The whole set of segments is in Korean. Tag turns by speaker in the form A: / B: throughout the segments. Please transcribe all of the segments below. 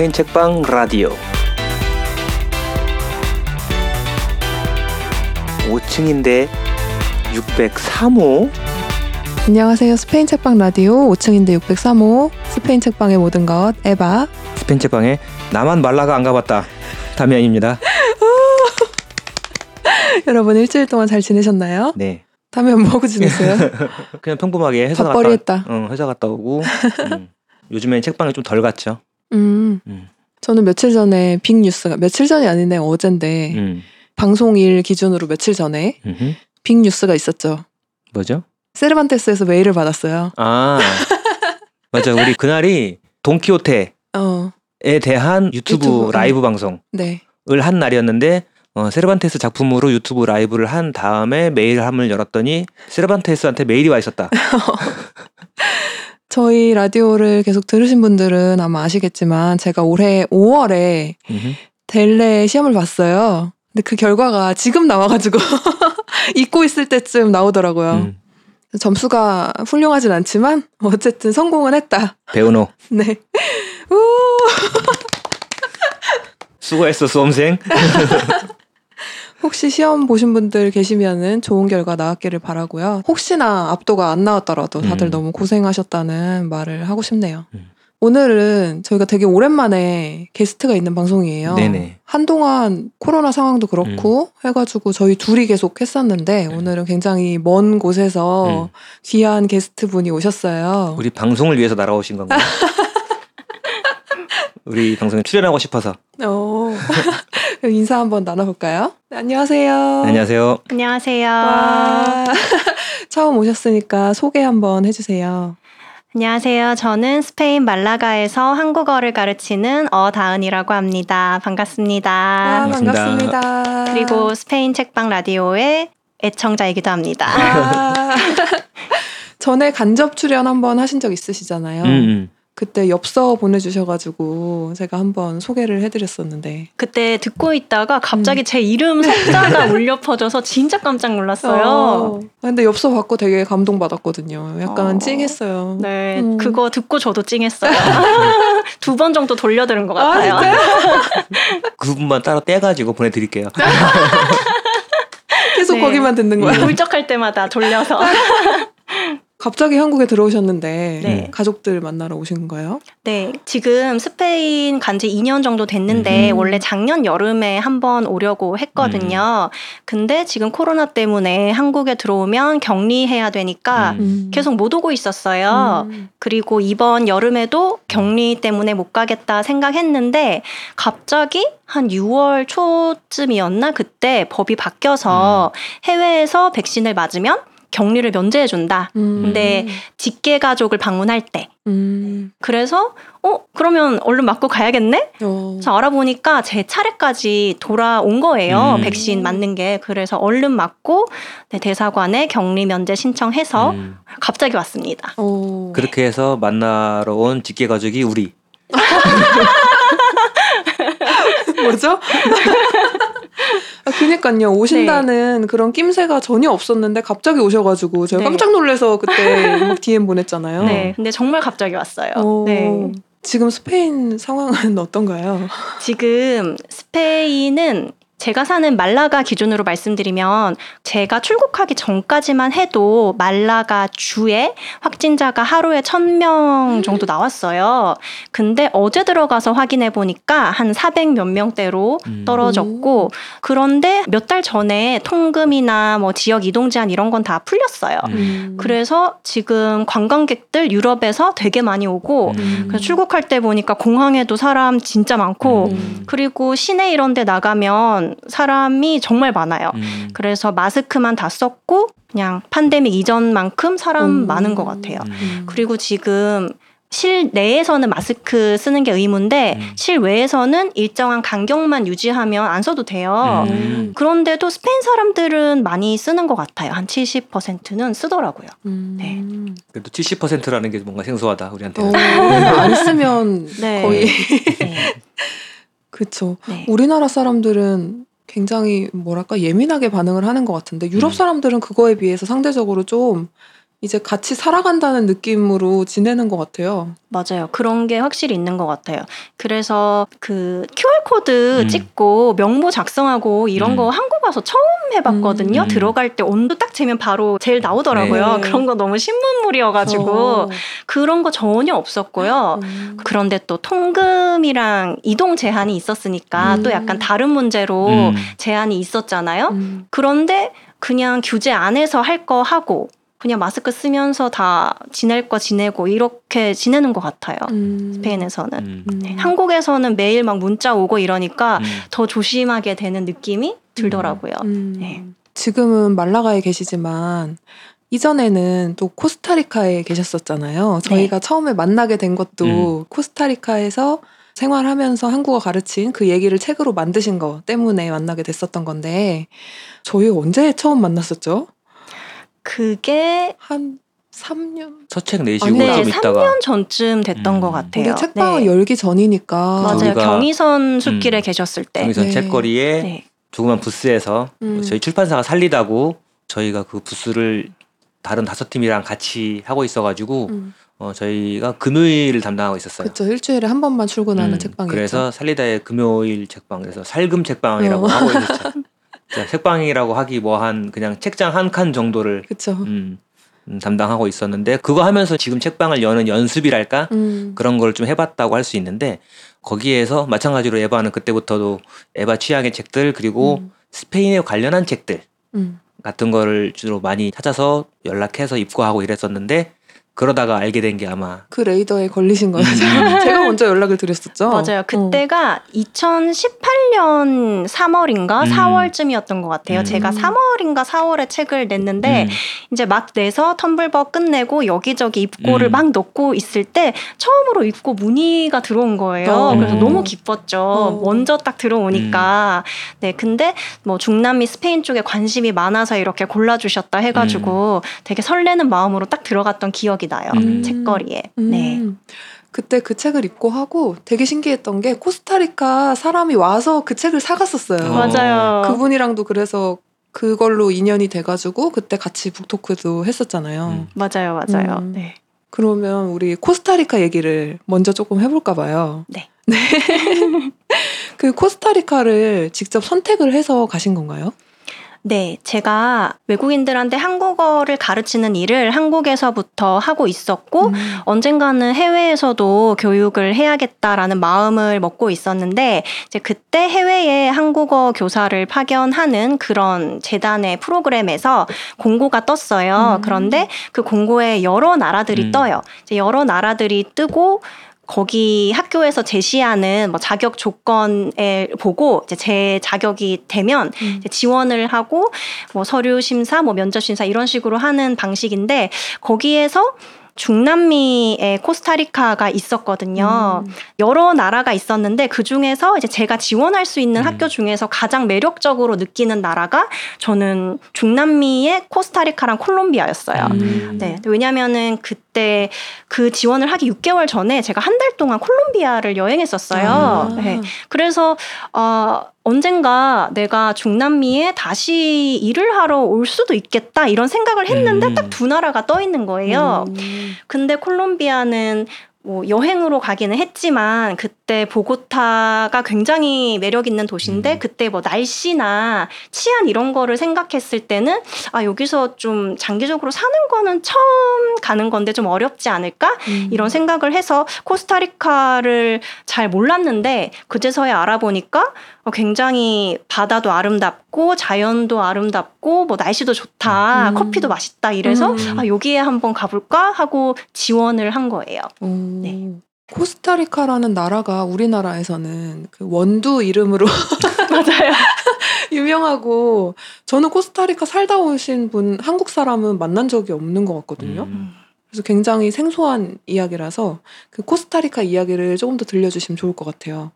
A: 스페인 책방 라디오 5층인데 603호
B: 안녕하세요. 스페인 책방 라디오 5층인데 603호 스페인 책방의 모든 것 에바.
A: 스페인 책방에 나만 말라가 안 가봤다 담양입니다.
B: 여러분 일주일 동안 잘 지내셨나요?
A: 네,
B: 다음에 뭐하고 지냈어요?
A: 그냥 평범하게 회사
B: 밥벌이
A: 갔다,
B: 했다.
A: 응, 회사 갔다 오고 음. 요즘엔 책방이 좀덜 갔죠.
B: 음.
A: 음.
B: 저는 며칠 전에 빅 뉴스가 며칠 전이 아니네 어젠데
A: 음.
B: 방송일 기준으로 며칠 전에
A: 음흠.
B: 빅 뉴스가 있었죠.
A: 뭐죠?
B: 세르반테스에서 메일을 받았어요.
A: 아 맞아 우리 그날이 돈키호테에
B: 어,
A: 대한 유튜브,
B: 유튜브,
A: 라이브 방송을
B: 네.
A: 한 날이었는데 어, 세르반테스 작품으로 유튜브 라이브를 한 다음에 메일함을 열었더니 세르반테스한테 메일이 와 있었다.
B: 저희 라디오를 계속 들으신 분들은 아마 아시겠지만 제가 올해 5월에
A: 음흠.
B: 델레 시험을 봤어요. 근데 그 결과가 지금 나와가지고 잊고 있을 때쯤 나오더라고요.
A: 음.
B: 점수가 훌륭하진 않지만 어쨌든 성공은 했다.
A: 배우노
B: 네. 우!
A: 수고했어 수험생.
B: 혹시 시험 보신 분들 계시면은 좋은 결과 나왔기를 바라고요. 혹시나 압도가 안 나왔더라도 다들
A: 음.
B: 너무 고생하셨다는 말을 하고 싶네요.
A: 음.
B: 오늘은 저희가 되게 오랜만에 게스트가 있는 방송이에요.
A: 네네.
B: 한동안 코로나 상황도 그렇고 해가지고 저희 둘이 계속 했었는데
A: 음.
B: 오늘은 굉장히 먼 곳에서
A: 음.
B: 귀한 게스트 분이 오셨어요.
A: 우리 방송을 위해서 날아오신 건가요? 우리 방송에 출연하고 싶어서.
B: 어. 그럼 인사 한번 나눠볼까요? 네, 안녕하세요.
A: 안녕하세요.
C: 안녕하세요.
B: 와. 처음 오셨으니까 소개 한번 해주세요.
C: 안녕하세요. 저는 스페인 말라가에서 한국어를 가르치는 어다은이라고 합니다. 반갑습니다.
B: 아,
A: 반갑습니다.
B: 반갑습니다.
C: 그리고 스페인 책방 라디오의 애청자이기도 합니다.
B: 아. 전에 간접 출연 한번 하신 적 있으시잖아요.
A: 음, 음.
B: 그때 엽서 보내주셔가지고 제가 한번 소개를 해드렸었는데.
C: 그때 듣고 있다가
B: 음.
C: 갑자기 제 이름 석자가 울려 퍼져서 진짜 깜짝 놀랐어요.
B: 어. 근데 엽서 받고 되게 감동받았거든요. 약간
C: 어.
B: 찡했어요.
C: 네,
B: 음.
C: 그거 듣고 저도 찡했어요. 두 번 정도 돌려 들은 것
B: 아,
C: 같아요.
B: 진짜요?
A: 그분만 따로 떼가지고 보내드릴게요.
B: 계속
C: 네.
B: 거기만 듣는 거야.
C: 울적할 때마다 돌려서.
B: 갑자기 한국에 들어오셨는데
C: 네.
B: 가족들 만나러 오신 건가요?
C: 네, 지금 스페인 간 지 2년 정도 됐는데
B: 음.
C: 원래 작년 여름에 한번 오려고 했거든요. 근데 지금 코로나 때문에 한국에 들어오면 격리해야 되니까
A: 음.
C: 계속 못 오고 있었어요.
B: 음.
C: 그리고 이번 여름에도 격리 때문에 못 가겠다 생각했는데 갑자기 한 6월 초쯤이었나 그때 법이 바뀌어서 해외에서 백신을 맞으면 격리를 면제해 준다.
B: 음.
C: 근데 직계 가족을 방문할 때.
B: 음.
C: 그래서 어 그러면 얼른 맞고 가야겠네.
B: 어.
C: 그래서 알아보니까 제 차례까지 돌아온 거예요.
A: 음.
C: 백신 맞는 게 그래서 얼른 맞고 네, 대사관에 격리 면제 신청해서
A: 음.
C: 갑자기 왔습니다.
B: 어.
A: 그렇게 해서 만나러 온 직계 가족이 우리.
B: 뭐죠? 아, 그니까요. 오신다는 그런 낌새가 전혀 없었는데 갑자기 오셔가지고 제가
C: 네.
B: 깜짝 놀라서 그때 막 DM 보냈잖아요.
C: 네, 근데 정말 갑자기 왔어요.
B: 어.
C: 네.
B: 지금 스페인 상황은 어떤가요?
C: 지금 스페인은 제가 사는 말라가 기준으로 말씀드리면 제가 출국하기 전까지만 해도 말라가 주에 확진자가 하루에 1000명 정도 나왔어요. 근데 어제 들어가서 확인해 보니까 한400몇 명대로
A: 음.
C: 떨어졌고 그런데 몇 달 전에 통금이나 뭐 지역 이동 제한 이런 건 다 풀렸어요.
A: 음.
C: 그래서 지금 관광객들 유럽에서 되게 많이 오고
A: 음.
C: 그래서 출국할 때 보니까 공항에도 사람 진짜 많고
A: 음.
C: 그리고 시내 이런 데 나가면 사람이 정말 많아요.
A: 음.
C: 그래서 마스크만 다 썼고 그냥 팬데믹 이전만큼 사람
B: 음.
C: 많은 것 같아요.
A: 음.
C: 그리고 지금 실내에서는 마스크 쓰는 게 의무인데
A: 음.
C: 실외에서는 일정한 간격만 유지하면 안 써도 돼요.
A: 음.
C: 그런데도 스페인 사람들은 많이 쓰는 것 같아요. 한 70%는 쓰더라고요.
B: 음.
C: 네.
A: 그래도 70%라는 게 뭔가 생소하다 우리한테.
B: 어, 안 쓰면
C: 네.
B: 거의
C: 네.
B: 그쵸.
C: 네.
B: 우리나라 사람들은 굉장히 뭐랄까 예민하게 반응을 하는 것 같은데 유럽
A: 음.
B: 사람들은 그거에 비해서 상대적으로 좀 이제 같이 살아간다는 느낌으로 지내는 것 같아요.
C: 맞아요. 그런 게 확실히 있는 것 같아요. 그래서 그 QR코드
A: 음.
C: 찍고 명부 작성하고 이런
A: 음.
C: 거 한국 와서 처음 해봤거든요.
A: 음.
C: 들어갈 때 온도 딱 재면 바로 제일 나오더라고요.
B: 네.
C: 그런 거 너무 신문물이어가지고
B: 어.
C: 그런 거 전혀 없었고요.
B: 음.
C: 그런데 또 통금이랑 이동 제한이 있었으니까
B: 음.
C: 또 약간 다른 문제로
A: 음.
C: 제한이 있었잖아요.
B: 음.
C: 그런데 그냥 규제 안에서 할 거 하고 그냥 마스크 쓰면서 다 지낼 거 지내고 이렇게 지내는 것 같아요.
B: 음.
C: 스페인에서는.
A: 음.
B: 음.
C: 네, 한국에서는 매일 막 문자 오고 이러니까
A: 음.
C: 더 조심하게 되는 느낌이 들더라고요.
B: 음.
C: 네.
B: 지금은 말라가에 계시지만 이전에는 또 코스타리카에 계셨었잖아요. 저희가 처음에 만나게 된 것도 코스타리카에서 생활하면서 한국어 가르친 그 얘기를 책으로 만드신 거 때문에 만나게 됐었던 건데 저희 언제 처음 만났었죠?
C: 그게
B: 한 3년?
A: 서책 내시고
B: 아니,
C: 네,
A: 좀 있다가
C: 3년 전쯤 됐던
A: 음.
C: 것 같아요.
B: 우리 책방을
C: 네.
B: 열기 전이니까
C: 맞아요.
A: 저희가-
C: 경의선 숲길에
A: 음.
C: 계셨을 때.
A: 경의선
B: 네.
A: 책거리에
C: 네.
A: 조그만 부스에서
B: 음.
A: 저희 출판사가 살리다고 저희가 그 부스를 다른 다섯 팀이랑 같이 하고 있어가지고
B: 음.
A: 어, 저희가 금요일을 담당하고 있었어요.
B: 그쵸 일주일에 한 번만 출근하는
A: 음,
B: 책방이었죠.
A: 그래서 살리다의 금요일 책방 그래서 살금 책방이라고
B: 어.
A: 하고 있었죠. 자, 책방이라고 하기 뭐 한 그냥 책장 한 칸 정도를
B: 그쵸.
A: 음, 음, 담당하고 있었는데 그거 하면서 지금 책방을 여는 연습이랄까
B: 음.
A: 그런 걸 좀 해봤다고 할 수 있는데 거기에서 마찬가지로 에바는 그때부터도 에바 취향의 책들 그리고
B: 음.
A: 스페인에 관련한 책들
B: 음.
A: 같은 거를 주로 많이 찾아서 연락해서 입고하고 이랬었는데 그러다가 알게 된 게 아마
B: 그 레이더에 걸리신 거예요.
A: 음.
B: 제가 먼저 연락을 드렸었죠.
C: 맞아요.
B: 어.
C: 그때가 2018년 3월인가
A: 음.
C: 4월쯤이었던 것 같아요.
A: 음.
C: 제가 3월인가 4월에 책을 냈는데
A: 음,
C: 이제 막 내서 텀블버 끝내고 여기저기 입고를
A: 음.
C: 막 넣고 있을 때 처음으로 입고 문의가 들어온 거예요.
B: 어.
C: 그래서
A: 음.
C: 너무 기뻤죠.
B: 어.
C: 먼저 딱 들어오니까. 네, 근데 뭐 중남미 스페인 쪽에 관심이 많아서 이렇게 골라주셨다 해가지고 되게 설레는 마음으로 딱 들어갔던 기억이 나요.
A: 음.
C: 책거리에.
B: 음.
C: 네.
B: 그때 그 책을 입고 하고 되게 신기했던 게 코스타리카 사람이 와서 그 책을 사갔었어요.
A: 어.
C: 맞아요.
B: 그분이랑도 그래서 그걸로 인연이 돼가지고 그때 같이 북토크도 했었잖아요.
A: 음.
C: 맞아요, 맞아요.
B: 음.
C: 네.
B: 그러면 우리 코스타리카 얘기를 먼저 조금 해볼까 봐요.
C: 네.
B: 네. 그 코스타리카를 직접 선택을 해서 가신 건가요?
C: 네, 제가 외국인들한테 한국어를 가르치는 일을 한국에서부터 하고 있었고,
B: 음.
C: 언젠가는 해외에서도 교육을 해야겠다라는 마음을 먹고 있었는데, 이제 그때 해외에 한국어 교사를 파견하는 그런 재단의 프로그램에서 공고가 떴어요.
B: 음.
C: 그런데 그 공고에 여러 나라들이
A: 음.
C: 떠요. 이제 여러 나라들이 뜨고, 거기 학교에서 제시하는 뭐 자격 조건을 보고 이제 제 자격이 되면
B: 음.
C: 지원을 하고 뭐 서류 심사, 뭐 면접 심사 이런 식으로 하는 방식인데 거기에서 중남미에 코스타리카가 있었거든요.
B: 음.
C: 여러 나라가 있었는데 그 중에서 이제 제가 지원할 수 있는
A: 음.
C: 학교 중에서 가장 매력적으로 느끼는 나라가 저는 중남미의 코스타리카랑 콜롬비아였어요.
B: 음.
C: 네, 왜냐면은 그때 그 지원을 하기 6개월 전에 제가 한 달 동안 콜롬비아를 여행했었어요.
B: 아.
C: 네. 그래서 어, 언젠가 내가 중남미에 다시 일을 하러 올 수도 있겠다 이런 생각을 했는데
A: 음.
C: 딱두 나라가 떠 있는 거예요.
B: 음.
C: 근데 콜롬비아는 뭐 여행으로 가기는 했지만 그때 보고타가 굉장히 매력 있는 도시인데
A: 음.
C: 그때 뭐 날씨나 치안 이런 거를 생각했을 때는 아 여기서 좀 장기적으로 사는 거는 처음 가는 건데 좀 어렵지 않을까
B: 음.
C: 이런 생각을 해서 코스타리카를 잘 몰랐는데 그제서야 알아보니까 어, 굉장히 바다도 아름답고 자연도 아름답고 뭐 날씨도 좋다
B: 음.
C: 커피도 맛있다 이래서
B: 음.
C: 아 여기에 한번 가볼까 하고 지원을 한 거예요.
B: 오.
C: 네.
B: 코스타리카라는 나라가 우리나라에서는 그 원두 이름으로
C: 맞아요.
B: 유명하고 저는 코스타리카 살다 오신 분 한국 사람은 만난 적이 없는 것 같거든요.
A: 음.
B: 그래서 굉장히 생소한 이야기라서 그 코스타리카 이야기를 조금 더 들려주시면 좋을 것 같아요.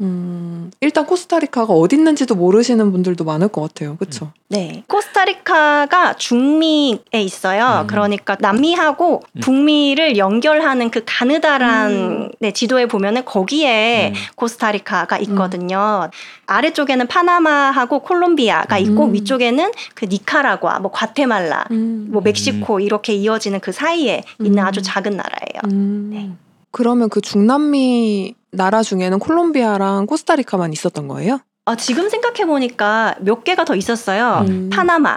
B: 음, 일단 코스타리카가 어디 있는지도 모르시는 분들도 많을 것 같아요. 그렇죠?
C: 네. 코스타리카가 중미에 있어요.
A: 음.
C: 그러니까 남미하고
A: 음.
C: 북미를 연결하는 그 가느다란
B: 음.
C: 네, 지도에 보면은 거기에
A: 음.
C: 코스타리카가 있거든요. 아래쪽에는 파나마하고 콜롬비아가 있고
B: 음.
C: 위쪽에는 그 니카라과, 뭐 과테말라,
B: 음.
C: 뭐 멕시코 이렇게 이어지는 그 사이에 있는
B: 음.
C: 아주 작은 나라예요.
B: 음.
C: 네.
B: 그러면 그 중남미 나라 중에는 콜롬비아랑 코스타리카만 있었던 거예요?
C: 아, 지금 생각해 보니까 몇 개가 더 있었어요.
B: 음.
C: 파나마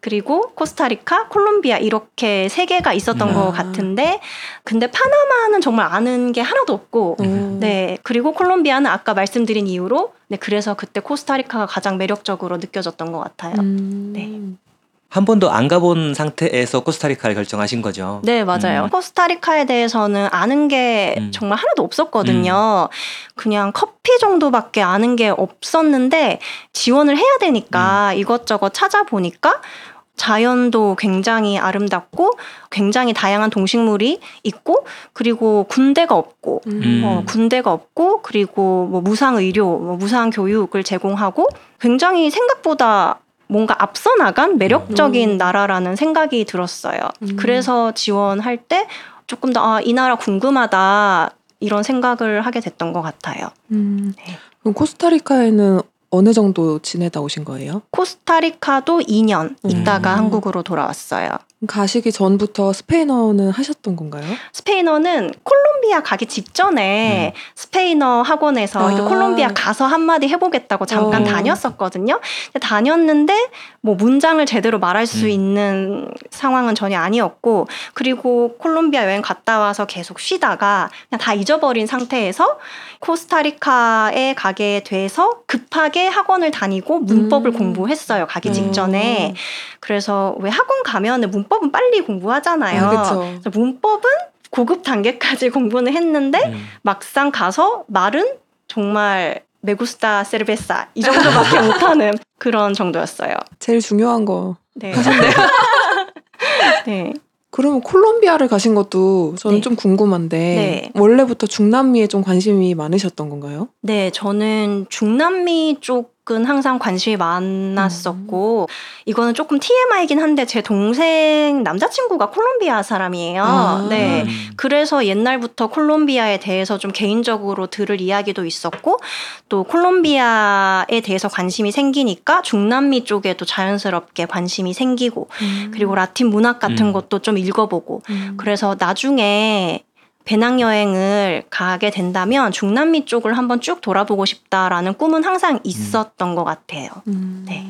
C: 그리고 코스타리카, 콜롬비아 이렇게 세 개가 있었던
B: 음.
C: 것
B: 아.
C: 같은데 근데 파나마는 정말 아는 게 하나도 없고
B: 어.
C: 네 그리고 콜롬비아는 아까 말씀드린 이유로 네 그래서 그때 코스타리카가 가장 매력적으로 느껴졌던 것 같아요.
B: 음.
C: 네.
A: 한 번도 안 가본 상태에서 코스타리카를 결정하신 거죠.
C: 네, 맞아요.
A: 음.
C: 코스타리카에 대해서는 아는 게
A: 음.
C: 정말 하나도 없었거든요. 그냥 커피 정도밖에 아는 게 없었는데 지원을 해야 되니까
A: 음.
C: 이것저것 찾아보니까 자연도 굉장히 아름답고 굉장히 다양한 동식물이 있고 그리고 군대가 없고
B: 음.
C: 어, 군대가 없고 그리고 뭐 무상 의료, 뭐 무상 교육을 제공하고 굉장히 생각보다 뭔가 앞서 나간 매력적인
B: 음.
C: 나라라는 생각이 들었어요.
B: 음.
C: 그래서 지원할 때 조금 더 아, 이 나라 궁금하다 이런 생각을 하게 됐던 것 같아요.
B: 음.
C: 네.
B: 그럼 코스타리카에는 어느 정도 지내다 오신 거예요?
C: 코스타리카도 2년 있다가
B: 음.
C: 한국으로 돌아왔어요.
B: 가시기 전부터 스페인어는 하셨던 건가요?
C: 스페인어는 콜롬비아 가기 직전에 스페인어 학원에서
B: 아.
C: 콜롬비아 가서 한마디 해보겠다고 잠깐
B: 어.
C: 다녔었거든요. 다녔는데 뭐 문장을 제대로 말할 수
A: 음.
C: 있는 상황은 전혀 아니었고 그리고 콜롬비아 여행 갔다 와서 계속 쉬다가 그냥 다 잊어버린 상태에서 코스타리카에 가게 돼서 급하게 학원을 다니고 문법을
B: 음.
C: 공부했어요. 가기
A: 음.
C: 직전에. 그래서 왜 학원 가면은 문법 은 빨리 공부하잖아요.
B: 아,
C: 문법은 고급 단계까지 공부는 했는데
A: 음.
C: 막상 가서 말은 정말 메구스타 세르베사 이 정도밖에 못하는 그런 정도였어요.
B: 제일 중요한 거.
C: 네. 네.
B: 그러면 콜롬비아를 가신 것도 저는
C: 네.
B: 좀 궁금한데
C: 네.
B: 원래부터 중남미에 좀 관심이 많으셨던 건가요?
C: 네, 저는 중남미 쪽 은 항상 관심이 많았었고, 이거는 조금 TMI이긴 한데, 제 동생 남자친구가 콜롬비아 사람이에요.
B: 아.
C: 네.
A: 음.
C: 그래서 옛날부터 콜롬비아에 대해서 좀 개인적으로 들을 이야기도 있었고 또 콜롬비아에 대해서 관심이 생기니까 중남미 쪽에도 자연스럽게 관심이 생기고 그리고 라틴 문학 같은
A: 음.
C: 것도 좀 읽어보고
B: 음.
C: 그래서 나중에 배낭여행을 가게 된다면 중남미 쪽을 한번 쭉 돌아보고 싶다라는 꿈은 항상 있었던 것 같아요.
B: 음.
C: 네.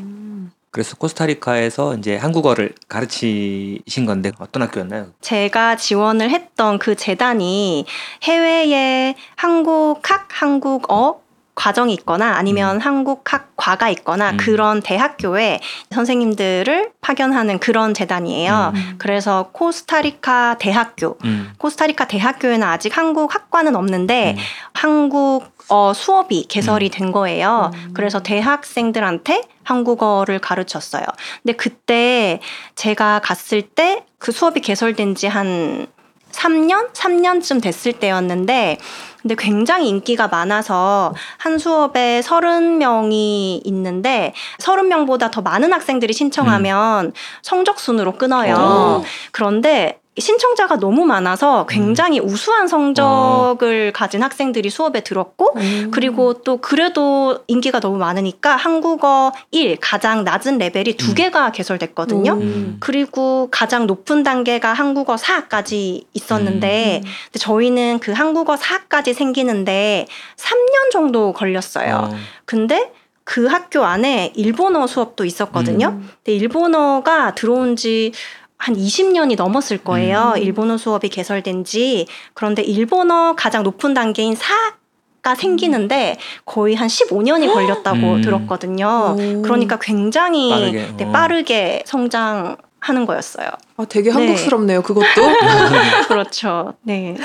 A: 그래서 코스타리카에서 이제 한국어를 가르치신 건데 어떤 학교였나요?
C: 제가 지원을 했던 그 재단이 해외에 한국학, 한국어 과정이 있거나 아니면 한국학과가 있거나
A: 음.
C: 그런 대학교에 선생님들을 파견하는 그런 재단이에요.
B: 음.
C: 그래서 코스타리카 대학교,
A: 음.
C: 코스타리카 대학교에는 아직 한국 학과는 없는데
A: 음.
C: 한국 어 수업이 개설이
A: 음.
C: 된 거예요.
B: 음.
C: 그래서 대학생들한테 한국어를 가르쳤어요. 근데 그때 제가 갔을 때 그 수업이 개설된 지 한 3년? 3년쯤 됐을 때였는데 근데 굉장히 인기가 많아서 한 수업에 30명이 있는데 30명보다 더 많은 학생들이 신청하면 성적 순으로 끊어요.
A: 오.
C: 그런데 신청자가 너무 많아서 굉장히 우수한 성적을 가진 학생들이 수업에 들었고
B: 음.
C: 그리고 또 그래도 인기가 너무 많으니까 한국어 1 가장 낮은 레벨이 두
A: 음.
C: 개가 개설됐거든요.
B: 음.
C: 그리고 가장 높은 단계가 한국어 4까지 있었는데
B: 음.
C: 저희는 그 한국어 4까지 생기는데 3년 정도 걸렸어요.
A: 어.
C: 근데 그 학교 안에 일본어 수업도 있었거든요.
B: 음.
C: 근데 일본어가 들어온 지 한 20년이 넘었을 거예요.
B: 음.
C: 일본어 수업이 개설된 지. 그런데 일본어 가장 높은 단계인 4가 생기는데 거의 한 15년이 걸렸다고
A: 음.
C: 들었거든요.
B: 오.
C: 그러니까 굉장히
A: 빠르게,
C: 네,
A: 어.
C: 빠르게 성장 하는 거였어요.
B: 아, 되게
C: 네.
B: 한국스럽네요. 그것도.
C: 그렇죠. 네.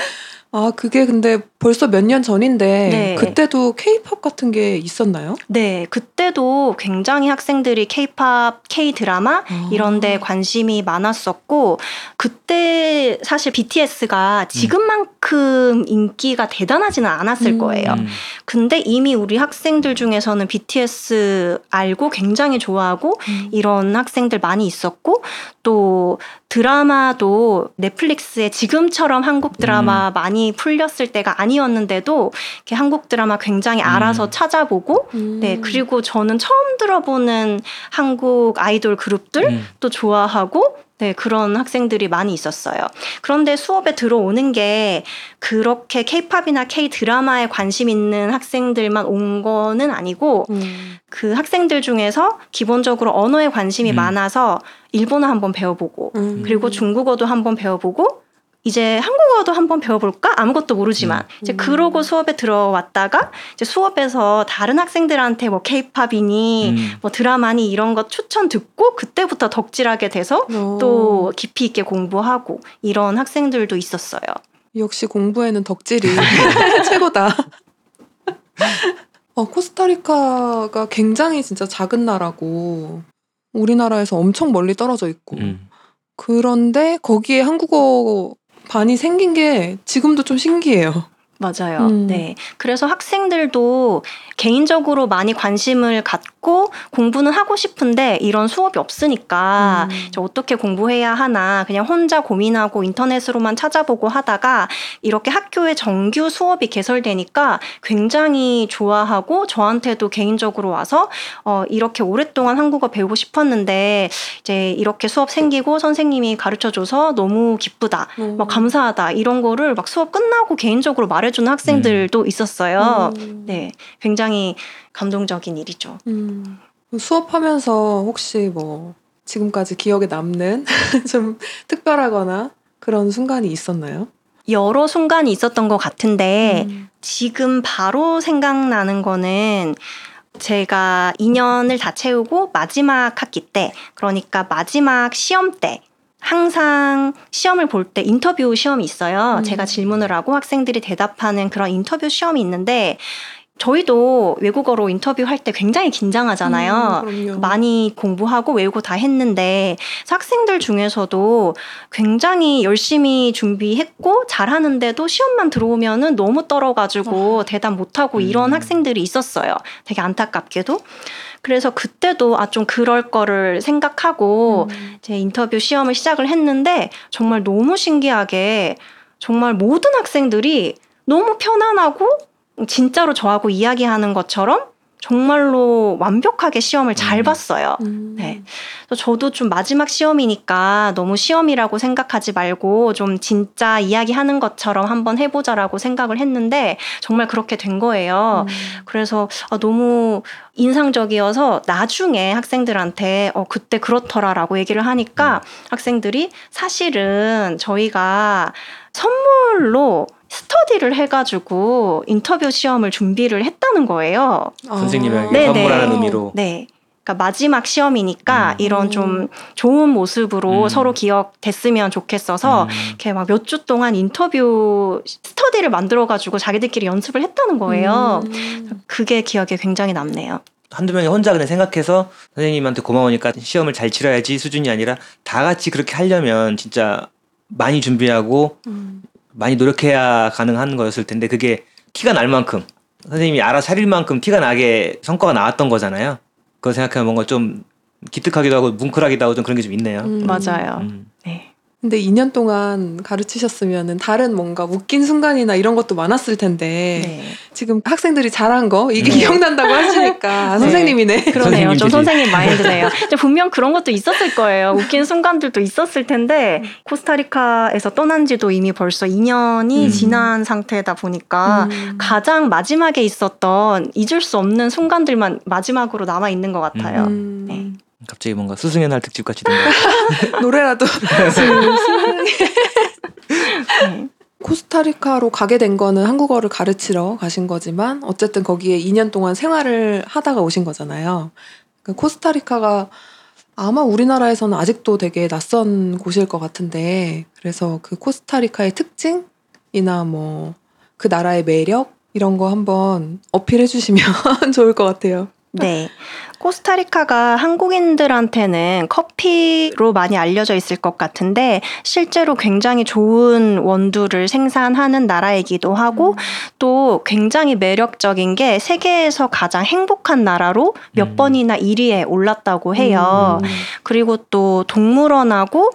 B: 아, 그게 근데 벌써 몇 년 전인데
C: 네.
B: 그때도 케이팝 같은 게 있었나요?
C: 네, 그때도 굉장히 학생들이 케이팝, 케이드라마
B: 아.
C: 이런 데 관심이 많았었고 그때 사실 BTS가 지금만큼 인기가 대단하지는 않았을
B: 음.
C: 거예요.
A: 음.
C: 근데 이미 우리 학생들 중에서는 BTS 알고 굉장히 좋아하고
B: 음.
C: 이런 학생들 많이 있었고 또 드라마도 넷플릭스에 지금처럼 한국 드라마 많이 풀렸을 때가 아니었는데도 이렇게 한국 드라마 굉장히 알아서
A: 음.
C: 찾아보고
B: 음.
C: 네 그리고 저는 처음 들어보는 한국 아이돌 그룹들
A: 음.
C: 또 좋아하고 네, 그런 학생들이 많이 있었어요. 그런데 수업에 들어오는 게 그렇게 케이팝이나 케이 드라마에 관심 있는 학생들만 온 거는 아니고
B: 음.
C: 그 학생들 중에서 기본적으로 언어에 관심이
A: 음.
C: 많아서 일본어 한번 배워보고
B: 음.
C: 그리고 중국어도 한번 배워보고 이제 한국어도 한번 배워볼까 아무것도 모르지만 이제
B: 음.
C: 그러고 수업에 들어왔다가 이제 수업에서 다른 학생들한테 뭐 케이팝이니
A: 음.
C: 뭐 드라마니 이런 거 추천 듣고 그때부터 덕질하게 돼서
B: 어.
C: 또 깊이 있게 공부하고 이런 학생들도 있었어요.
B: 역시 공부에는 덕질이 최고다. 어, 코스타리카가 굉장히 진짜 작은 나라고 우리나라에서 엄청 멀리 떨어져 있고
A: 음.
B: 그런데 거기에 한국어 반이 생긴 게 지금도 좀 신기해요.
C: 맞아요.
B: 음.
C: 네. 그래서 학생들도 개인적으로 많이 관심을 갖고 공부는 하고 싶은데 이런 수업이 없으니까
B: 음.
C: 어떻게 공부해야 하나 그냥 혼자 고민하고 인터넷으로만 찾아보고 하다가 이렇게 학교에 정규 수업이 개설되니까 굉장히 좋아하고 저한테도 개인적으로 와서 어, 이렇게 오랫동안 한국어 배우고 싶었는데 이제 이렇게 수업 생기고 선생님이 가르쳐 줘서 너무 기쁘다.
B: 어.
C: 막 감사하다 이런 거를 막 수업 끝나고 개인적으로 말해주는 학생들도 있었어요.
B: 음.
C: 네, 굉장히 감동적인 일이죠.
B: 음. 수업하면서 혹시 뭐 지금까지 기억에 남는 좀 특별하거나 그런 순간이 있었나요?
C: 여러 순간이 있었던 것 같은데
B: 음.
C: 지금 바로 생각나는 거는 제가 2년을 다 채우고 마지막 학기 때 그러니까 마지막 시험 때 항상 시험을 볼 때 인터뷰 시험이 있어요.
B: 음.
C: 제가 질문을 하고 학생들이 대답하는 그런 인터뷰 시험이 있는데 저희도 외국어로 인터뷰할 때 굉장히 긴장하잖아요.
B: 음, 그럼요.
C: 많이 공부하고 외우고 다 했는데 학생들 중에서도 굉장히 열심히 준비했고 잘하는데도 시험만 들어오면은 너무 떨어가지고 대답 못하고 이런
A: 음.
C: 학생들이 있었어요. 되게 안타깝게도. 그래서 그때도 아 좀 그럴 거를 생각하고
B: 음.
C: 제 인터뷰 시험을 시작을 했는데 정말 너무 신기하게 정말 모든 학생들이 너무 편안하고 진짜로 저하고 이야기하는 것처럼 정말로 완벽하게 시험을 잘
A: 음.
C: 봤어요.
B: 음.
C: 네. 그래서 저도 좀 마지막 시험이니까 너무 시험이라고 생각하지 말고 좀 진짜 이야기하는 것처럼 한번 해보자라고 생각을 했는데 정말 그렇게 된 거예요.
B: 음.
C: 그래서 아, 너무 인상적이어서 나중에 학생들한테 어, 그때 그렇더라라고 얘기를 하니까 학생들이 사실은 저희가 선물로 스터디를 해가지고 인터뷰 시험을 준비를 했다는 거예요.
B: 아.
A: 선생님에게
C: 네,
A: 선물하는
C: 네.
A: 의미로.
C: 네. 그러니까 마지막 시험이니까
A: 음.
C: 이런 좀 좋은 모습으로
A: 음.
C: 서로 기억됐으면 좋겠어서
A: 음.
C: 이렇게 막 몇 주 동안 인터뷰 스터디를 만들어가지고 자기들끼리 연습을 했다는 거예요.
B: 음.
C: 그게 기억에 굉장히 남네요.
A: 한두 명이 혼자 그냥 생각해서 선생님한테 고마우니까 시험을 잘 치러야지 수준이 아니라 다 같이 그렇게 하려면 진짜 많이 준비하고
B: 음.
A: 많이 노력해야 가능한 거였을 텐데 그게 티가 날 만큼 선생님이 알아 차릴 만큼 티가 나게 성과가 나왔던 거잖아요. 그거 생각하면 뭔가 좀 기특하기도 하고 뭉클하기도 하고 좀 그런 게 좀 있네요.
B: 음.
C: 맞아요.
A: 음.
C: 네.
B: 근데 2년 동안 가르치셨으면은 다른 뭔가 웃긴 순간이나 이런 것도 많았을 텐데
C: 네.
B: 지금 학생들이 잘한 거 이게
C: 네.
B: 기억난다고 하시니까
C: 네.
B: 선생님이네.
C: 그러네요. 좀.
A: 선생님
C: 마인드네요. 분명 그런 것도 있었을 거예요. 웃긴 순간들도 있었을 텐데 코스타리카에서 떠난 지도 이미 벌써 2년이
A: 음.
C: 지난 상태다 보니까
B: 음.
C: 가장 마지막에 있었던 잊을 수 없는 순간들만 마지막으로 남아 있는 것 같아요.
B: 음.
C: 네.
A: 갑자기 뭔가 스승의 날 특집 같이 된다.
B: 노래라도
C: 네.
B: 코스타리카로 가게 된 거는 한국어를 가르치러 가신 거지만 어쨌든 거기에 2년 동안 생활을 하다가 오신 거잖아요. 그 코스타리카가 아마 우리나라에서는 아직도 되게 낯선 곳일 것 같은데 그래서 그 코스타리카의 특징 이나 뭐 그 나라의 매력 이런 거 한번 어필해 주시면 좋을 것 같아요.
C: 네. 코스타리카가 한국인들한테는 커피로 많이 알려져 있을 것 같은데 실제로 굉장히 좋은 원두를 생산하는 나라이기도 하고 또 굉장히 매력적인 게 세계에서 가장 행복한 나라로 몇
A: 음.
C: 번이나 1위에 올랐다고 해요.
B: 음.
C: 그리고 또 동물원하고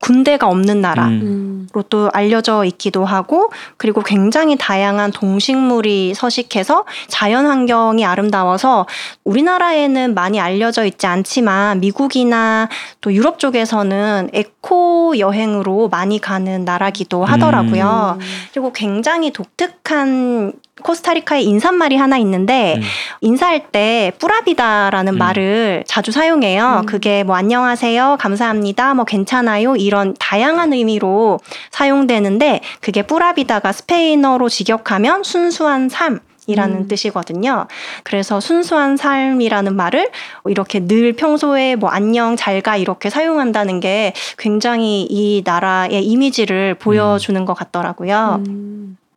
C: 군대가 없는 나라.
A: 음.
B: 음.
C: 로또 알려져 있기도 하고 그리고 굉장히 다양한 동식물이 서식해서 자연 환경이 아름다워서 우리나라에는 많이 알려져 있지 않지만 미국이나 또 유럽 쪽에서는 에코 여행으로 많이 가는 나라기도 하더라고요.
B: 음.
C: 그리고 굉장히 독특한 코스타리카의 인사말이 하나 있는데
A: 음.
C: 인사할 때 뿌라비다라는
A: 음. 말을
C: 자주 사용해요.
B: 음.
C: 그게 뭐 안녕하세요, 감사합니다, 뭐 괜찮아요 이런 다양한 의미로 사용되는데 그게 뿌라비다가 스페인어로 직역하면 순수한 삶. 이라는
B: 음.
C: 뜻이거든요. 그래서 순수한 삶이라는 말을 이렇게 늘 평소에 뭐 안녕, 잘 가 이렇게 사용한다는 게 굉장히 이 나라의 이미지를 보여주는 것 같더라고요.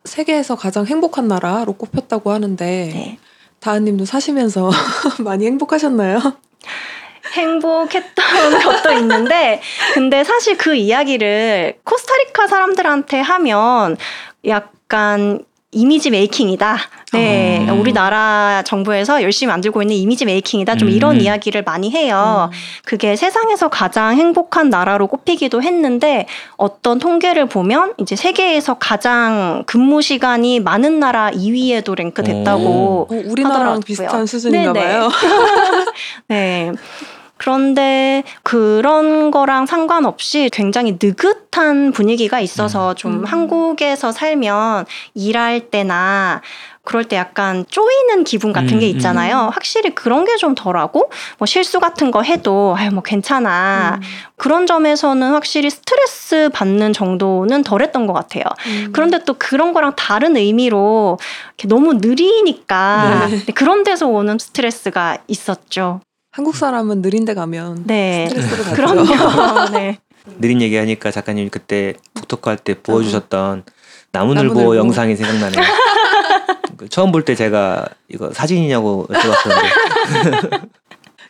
B: 음. 세계에서 가장 행복한 나라로 꼽혔다고 하는데
C: 네.
B: 다은님도 사시면서 많이 행복하셨나요?
C: 행복했던 것도 있는데, 근데 사실 그 이야기를 코스타리카 사람들한테 하면 약간 이미지 메이킹이다. 네.
A: 어.
C: 우리나라 정부에서 열심히 만들고 있는 이미지 메이킹이다. 좀
A: 음.
C: 이런 이야기를 많이 해요. 그게 세상에서 가장 행복한 나라로 꼽히기도 했는데 어떤 통계를 보면 이제 세계에서 가장 근무 시간이 많은 나라 2위에도 랭크됐다고
B: 어, 우리나라랑
C: 하더라고요.
B: 비슷한 수준인가
C: 네네.
B: 봐요.
C: 네. 그런데 그런 거랑 상관없이 굉장히 느긋한 분위기가 있어서 좀
B: 음.
C: 한국에서 살면 일할 때나 그럴 때 약간 쪼이는 기분 같은
A: 음,
C: 게 있잖아요. 확실히 그런 게 좀 덜하고 뭐 실수 같은 거 해도 아유 뭐 괜찮아. 그런 점에서는 확실히 스트레스 받는 정도는 덜했던 것 같아요.
B: 음.
C: 그런데 또 그런 거랑 다른 의미로 이렇게 너무 느리니까
B: 네.
C: 그런 데서 오는 스트레스가 있었죠.
B: 한국 사람은 느린 데 가면
C: 네.
B: 스트레스를 받죠.
C: 그럼요. 네.
A: 느린 얘기하니까 작가님 그때 북토크 할 때 보여주셨던 나무늘보,
B: 나무늘보.
A: 영상이 생각나네요. 그 처음 볼 때 제가 이거 사진이냐고 여쭤봤었는데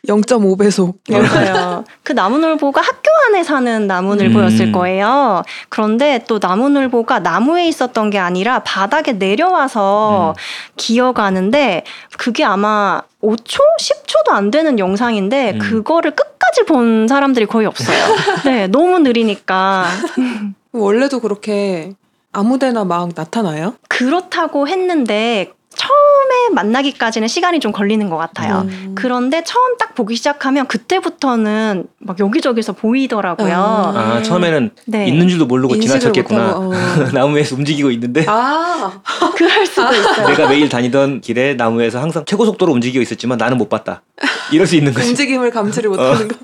B: 0.5배속.
C: 맞아요. 그 나무늘보가 학교 안에 사는 나무늘보였을
A: 음.
C: 거예요. 그런데 또 나무늘보가 나무에 있었던 게 아니라 바닥에 내려와서
A: 음.
C: 기어가는데 그게 아마 5초, 10초도 안 되는 영상인데
A: 음.
C: 그거를 끝까지 본 사람들이 거의 없어요. 네, 너무 느리니까.
B: 원래도 그렇게 아무데나 막 나타나요?
C: 그렇다고 했는데 만나기까지는 시간이 좀 걸리는 것 같아요.
B: 음.
C: 그런데 처음 딱 보기 시작하면 그때부터는 막 여기저기서 보이더라고요.
B: 아.
A: 아 처음에는
C: 네.
A: 있는 줄도 모르고 지나쳤겠구나.
B: 어.
A: 나무에서 움직이고 있는데
B: 아,
C: 그럴 수도 있어요.
A: 내가 매일 다니던 길에 나무에서 항상 최고 속도로 움직이고 있었지만 나는 못 봤다. 이럴 수 있는 거지.
B: 움직임을 감지를 못하는 거.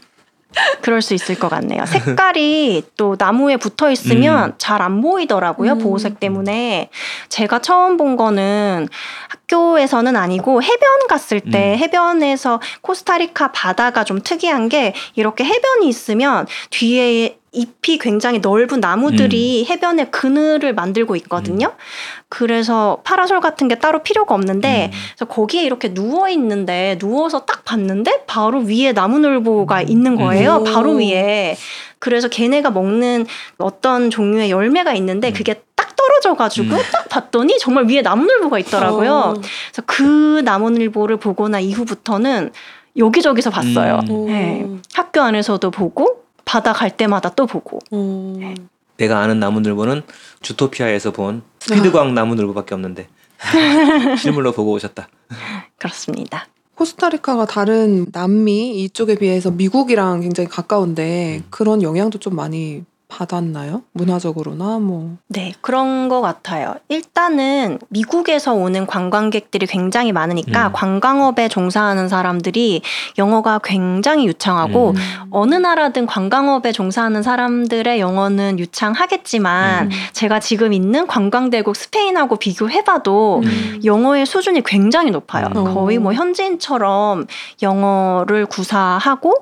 C: 그럴 수 있을 것 같네요. 색깔이 또 나무에 붙어 있으면 잘안 보이더라고요.
B: 음.
C: 보호색 때문에. 제가 처음 본 거는 학교에서는 아니고 해변 갔을 때
A: 음.
C: 해변에서 코스타리카 바다가 좀 특이한 게 이렇게 해변이 있으면 뒤에 잎이 굉장히 넓은 나무들이 해변에 그늘을 만들고 있거든요. 그래서 파라솔 같은 게 따로 필요가 없는데
A: 음.
C: 그래서 거기에 이렇게 누워 있는데 누워서 딱 봤는데 바로 위에 나무늘보가 있는 거예요.
B: 음.
C: 바로 위에. 그래서 걔네가 먹는 어떤 종류의 열매가 있는데
A: 음.
C: 그게 딱 떨어져가지고
A: 음.
C: 딱 봤더니 정말 위에 나무늘보가 있더라고요.
B: 어.
C: 그래서 그 나무늘보를 보고 나 이후부터는 여기저기서 봤어요.
A: 음.
C: 네. 학교 안에서도 보고 바다 갈 때마다 또 보고.
B: 어.
A: 내가 아는 나무늘보는 주토피아에서 본 스피드광 나무늘보밖에 없는데 실물로 보고 오셨다.
C: 그렇습니다.
B: 코스타리카가 다른 남미 이쪽에 비해서 미국이랑 굉장히 가까운데
A: 음.
B: 그런 영향도 좀 많이 받았나요? 문화적으로나 뭐.
C: 네, 그런 것 같아요. 일단은 미국에서 오는 관광객들이 굉장히 많으니까
A: 음.
C: 관광업에 종사하는 사람들이 영어가 굉장히 유창하고
A: 음.
C: 어느 나라든 관광업에 종사하는 사람들의 영어는 유창하겠지만
A: 음.
C: 제가 지금 있는 관광대국 스페인하고 비교해봐도
B: 음.
C: 영어의 수준이 굉장히 높아요.
A: 음.
C: 거의 뭐 현지인처럼 영어를 구사하고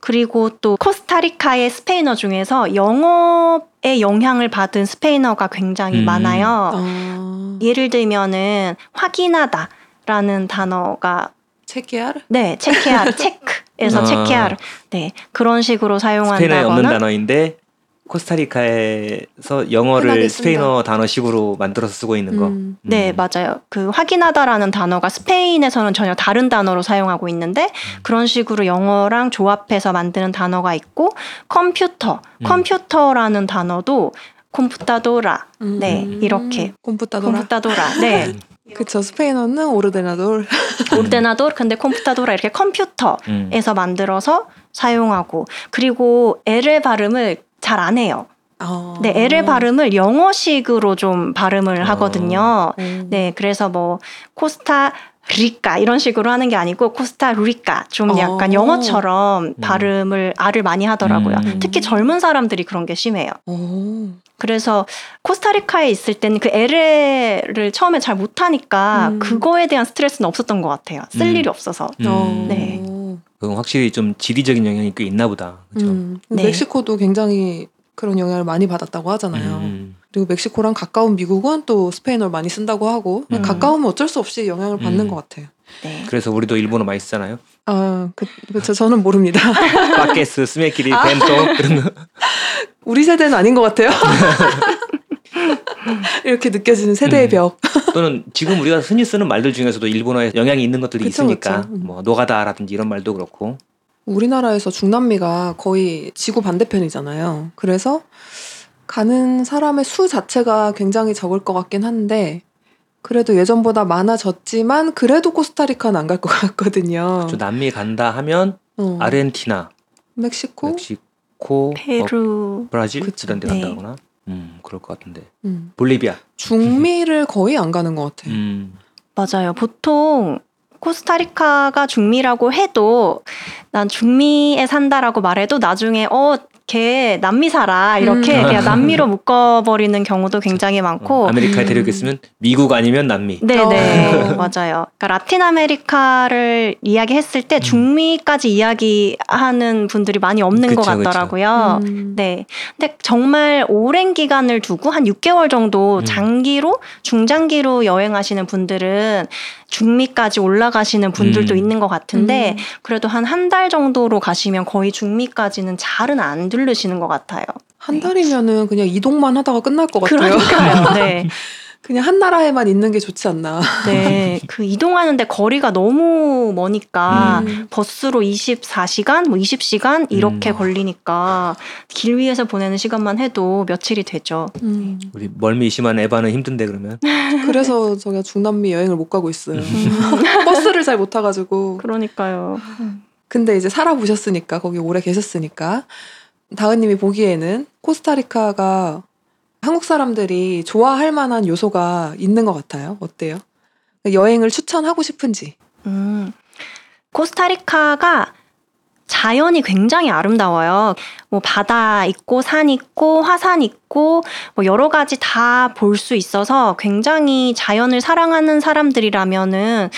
C: 그리고 또 코스타리카의 스페인어 중에서 영어 에 영향을 받은 스페인어가 굉장히
A: 음.
C: 많아요.
B: 어,
C: 예를 들면은 확인하다라는 단어가
B: 체키아르?
C: 네 체케아르 체크에서
A: 아.
C: 체케아르 네 그런 식으로
A: 스페인어에 없는
C: 사용한다거나
A: 단어인데 코스타리카에서 영어를. 스페인어 단어식으로 만들어서 쓰고 있는 거.
B: 음.
C: 네,
A: 음.
C: 맞아요. 그 확인하다라는 단어가 스페인에서는 전혀 다른 단어로 사용하고 있는데
A: 음.
C: 그런 식으로 영어랑 조합해서 만드는 단어가 있고 컴퓨터,
A: 음.
C: 컴퓨터라는 단어도 computadora.
B: 음.
C: 네, 이렇게. computadora. computadora. 네.
B: 그쵸. 스페인어는
C: ordenador. ordenador 근데 computadora 이렇게 컴퓨터에서
A: 음.
C: 만들어서 사용하고 그리고 L의 발음을 잘 안 해요.
B: 어.
C: 네, L의 발음을 영어식으로 좀 발음을
A: 어.
C: 하거든요.
B: 음.
C: 네, 그래서 뭐 코스타 리카 이런 식으로 하는 게 아니고 코스타 리카 좀 약간
B: 어.
C: 영어처럼 발음을 R을 많이 하더라고요.
A: 음.
C: 특히 젊은 사람들이 그런 게 심해요.
B: 오.
C: 그래서 코스타리카에 있을 때는 그 LL을 처음에 잘 못하니까
B: 음.
C: 그거에 대한 스트레스는 없었던 것 같아요. 쓸
A: 음.
C: 일이 없어서.
A: 음.
B: 어.
C: 네.
A: 그건 확실히 좀 지리적인 영향이 꽤 있나 보다. 그렇죠.
B: 음.
C: 네.
B: 멕시코도 굉장히 그런 영향을 많이 받았다고 하잖아요.
A: 음.
B: 그리고 멕시코랑 가까운 미국은 또 스페인어를 많이 쓴다고 하고
A: 음.
B: 가까우면 어쩔 수 없이 영향을 받는
A: 음.
B: 것 같아요.
C: 네.
A: 그래서 우리도 일본어 많이 쓰잖아요.
B: 아, 그, 그렇죠. 저는 모릅니다.
A: 빠케스, 스메키리,
B: 아.
A: 벤토 이런 거.
B: 우리 세대는 아닌 것 같아요. 이렇게 느껴지는 세대의
A: 음.
B: 벽.
A: 또는 지금 우리가 흔히 쓰는 말들 중에서도 일본어에 영향이 있는 것들이
B: 그쵸,
A: 있으니까
B: 그쵸. 음.
A: 뭐 노가다라든지 이런 말도 그렇고.
B: 우리나라에서 중남미가 거의 지구 반대편이잖아요. 그래서 가는 사람의 수 자체가 굉장히 적을 것 같긴 한데 그래도 예전보다 많아졌지만 그래도 코스타리카는 안 갈 것 같거든요.
A: 저 남미 간다 하면
B: 어.
A: 아르헨티나,
B: 멕시코?
A: 멕시코, 뭐
C: 페루.
A: 브라질
B: 그쵸.
A: 이런 데
C: 네.
A: 간다거나. 음, 그럴 것 같은데.
B: 음.
A: 볼리비아.
B: 중미를 거의 안 가는 것 같아요.
A: 음.
C: 맞아요. 보통 코스타리카가 중미라고 해도 난 중미에 산다라고 말해도 나중에 어, 걔 남미 살아 이렇게
B: 음.
C: 그냥 남미로 묶어버리는 경우도 굉장히 많고
A: 어, 아메리카에
B: 음.
A: 데려오겠으면 미국 아니면 남미.
C: 네네
B: 어.
C: 맞아요. 그러니까 라틴 아메리카를 이야기했을 때
A: 음.
C: 중미까지 이야기하는 분들이 많이 없는
A: 그쵸,
C: 것. 같더라고요.
B: 음.
C: 네. 근데 정말 오랜 기간을 두고 한 6개월 정도
A: 음.
C: 장기로 중장기로 여행하시는 분들은 중미까지 올라가시는 분들도
A: 음.
C: 있는 것 같은데
B: 음.
C: 그래도 한 한 달 정도로 가시면 거의 중미까지는 잘은 안 들르시는 것 같아요.
B: 한 달이면은 그냥 이동만 하다가 끝날 것 같아요.
C: 그러니까요. 네.
B: 그냥 한 나라에만 있는 게 좋지 않나.
C: 네. 그 이동하는데 거리가 너무 머니까
B: 음.
C: 버스로 24시간, 뭐 20시간 이렇게
A: 음.
C: 걸리니까 길 위에서 보내는 시간만 해도 며칠이 되죠.
B: 음.
A: 우리 멀미 심한 에바는 힘든데 그러면.
B: 그래서 저희가 중남미 여행을 못 가고 있어요.
C: 음.
B: 버스를 잘 못 타가지고.
C: 그러니까요.
B: 근데 이제 살아보셨으니까 거기 오래 계셨으니까 다은님이 보기에는 코스타리카가 한국 사람들이 좋아할 만한 요소가 있는 것 같아요. 어때요? 여행을 추천하고 싶은지.
C: 음, 코스타리카가 자연이 굉장히 아름다워요. 뭐 바다 있고 산 있고 화산 있고 뭐 여러 가지 다 볼 수 있어서 굉장히 자연을 사랑하는 사람들이라면은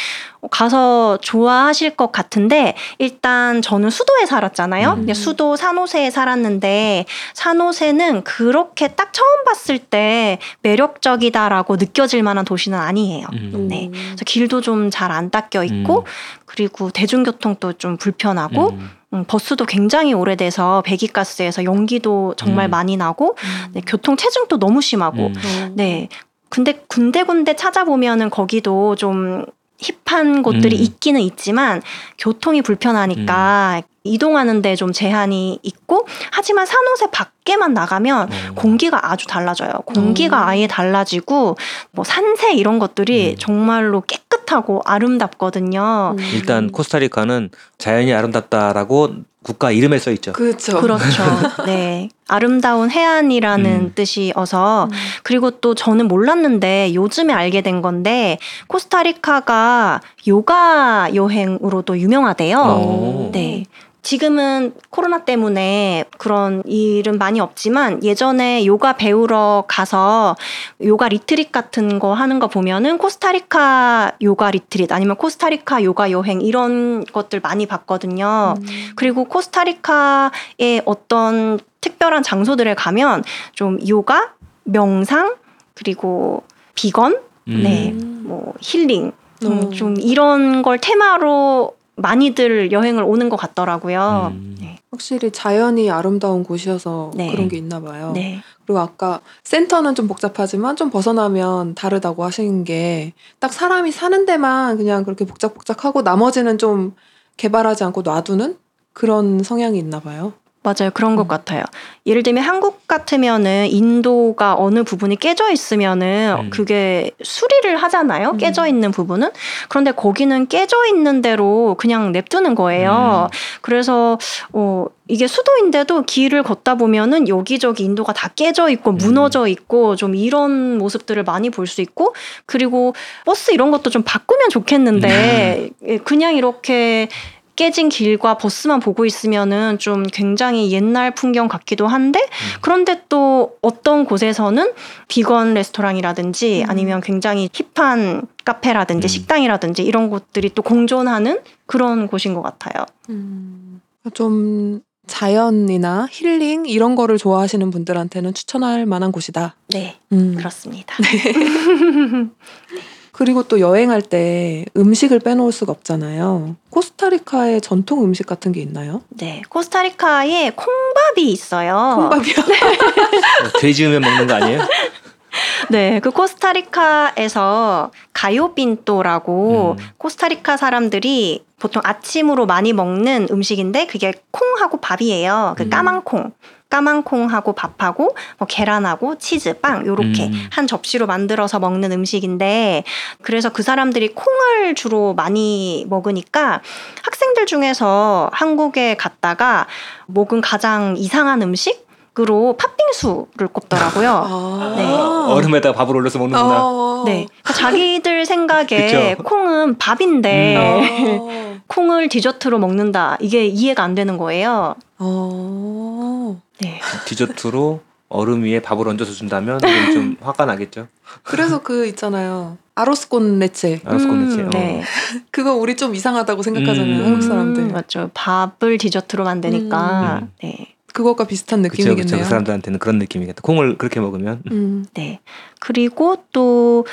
C: 가서 좋아하실 것 같은데 일단 저는 수도에 살았잖아요.
A: 음.
C: 수도 산호세에 살았는데 산호세는 그렇게 딱 처음 봤을 때 매력적이다라고 느껴질 만한 도시는 아니에요.
A: 음.
C: 네. 그래서 길도 좀 잘 안 닦여 있고
A: 음.
C: 그리고 대중교통도 좀 불편하고
A: 음.
C: 음, 버스도 굉장히 오래돼서 배기가스에서 연기도 정말
A: 음.
C: 많이 나고 네, 교통 체증도 너무 심하고
A: 음.
B: 어.
C: 네 근데 군데군데 찾아보면은 거기도 좀 힙한 곳들이
A: 음.
C: 있기는 있지만 교통이 불편하니까 이동하는데 좀 제한이 있고 하지만 산호세 밖에만 나가면
A: 어.
C: 공기가 아주 달라져요. 공기가
B: 음.
C: 아예 달라지고 뭐 산세 이런 것들이
A: 음.
C: 정말로 깨끗하고 아름답거든요.
B: 음.
A: 일단 코스타리카는 자연이 아름답다라고 국가 이름에 써 있죠.
B: 그렇죠.
C: 그렇죠. 네. 아름다운 해안이라는
A: 음.
C: 뜻이 어서
B: 음.
C: 그리고 또 저는 몰랐는데 요즘에 알게 된 건데 코스타리카가 요가 여행으로도 유명하대요.
A: 어.
C: 네. 지금은 코로나 때문에 그런 일은 많이 없지만 예전에 요가 배우러 가서 요가 retreat 같은 거 하는 거 보면은 코스타리카 요가 retreat 아니면 코스타리카 요가 여행 이런 것들 많이 봤거든요.
B: 음.
C: 그리고 코스타리카의 어떤 특별한 장소들에 가면 좀 요가, 명상, 그리고 비건,
A: 음.
C: 네,
B: 음.
C: 뭐 힐링, 좀,
B: 어.
C: 좀 이런 걸 테마로 많이들 여행을 오는 것 같더라고요.
A: 음.
C: 네.
B: 확실히 자연이 아름다운 곳이어서
C: 네.
B: 그런 게 있나 봐요.
C: 네.
B: 그리고 아까 센터는 좀 복잡하지만 좀 벗어나면 다르다고 하시는 게딱 사람이 사는 데만 그냥 그렇게 복잡복잡하고 나머지는 좀 개발하지 않고 놔두는 그런 성향이 있나 봐요.
C: 맞아요. 그런 것
B: 음.
C: 같아요. 예를 들면 한국 같으면은 인도가 어느 부분이 깨져 있으면은
A: 음.
C: 그게 수리를 하잖아요.
B: 음.
C: 깨져 있는 부분은. 그런데 거기는 깨져 있는 대로 그냥 냅두는 거예요. 그래서 어 이게 수도인데도 길을 걷다 보면은 여기저기 인도가 다 깨져 있고 무너져 있고 좀 이런 모습들을 많이 볼 수 있고 그리고 버스 이런 것도 좀 바꾸면 좋겠는데 예, 그냥 이렇게 깨진 길과 버스만 보고 있으면은 좀 굉장히 옛날 풍경 같기도 한데 그런데 또 어떤 곳에서는 비건 레스토랑이라든지
B: 음.
C: 아니면 굉장히 힙한 카페라든지
A: 음.
C: 식당이라든지 이런 곳들이 또 공존하는 그런 곳인 것 같아요.
B: 음, 좀 자연이나 힐링 이런 거를 좋아하시는 분들한테는 추천할 만한 곳이다.
C: 네,
B: 음.
C: 그렇습니다.
B: 그리고 또 여행할 때 음식을 빼놓을 수가 없잖아요. 코스타리카의 전통 음식 같은 게 있나요?
C: 네, 코스타리카에 콩밥이 있어요.
B: 콩밥이요?
A: 어, 돼지 으면 먹는 거 아니에요?
C: 네, 그 코스타리카에서 가요빈또라고
A: 음.
C: 코스타리카 사람들이 보통 아침으로 많이 먹는 음식인데 그게 콩하고 밥이에요. 그
A: 음.
C: 까만 콩. 까만 콩하고 밥하고 뭐 계란하고 치즈, 빵 요렇게
A: 음.
C: 한 접시로 만들어서 먹는 음식인데 그래서 그 사람들이 콩을 주로 많이 먹으니까 학생들 중에서 한국에 갔다가 먹은 가장 이상한 음식 으로 팥빙수를 꼽더라고요.
B: 아.
C: 네.
A: 얼음에다가 밥을 올려서 먹는구나.
B: 어.
C: 네. 그러니까 자기들 생각에. 콩은 밥인데
B: 어.
C: 콩을 디저트로 먹는다. 이게 이해가 안 되는 거예요.
B: 어.
C: 네.
A: 디저트로 얼음 위에 밥을 얹어서 준다면 좀 화가 나겠죠.
B: 그래서 그 있잖아요. 아로스콘 레체.
A: 아스코네체.
C: 음, 네.
B: 그거 우리 좀 이상하다고 생각하잖아요.
A: 음.
B: 한국 사람들.
C: 음, 맞죠. 밥을 디저트로 만드니까.
A: 음.
C: 네.
B: 그것과 비슷한
A: 그쵸,
B: 느낌이겠네요.
A: 그쵸. 그 사람들한테는 그런 느낌이겠다. 콩을 그렇게 먹으면.
B: 음.
C: 네. 그리고 또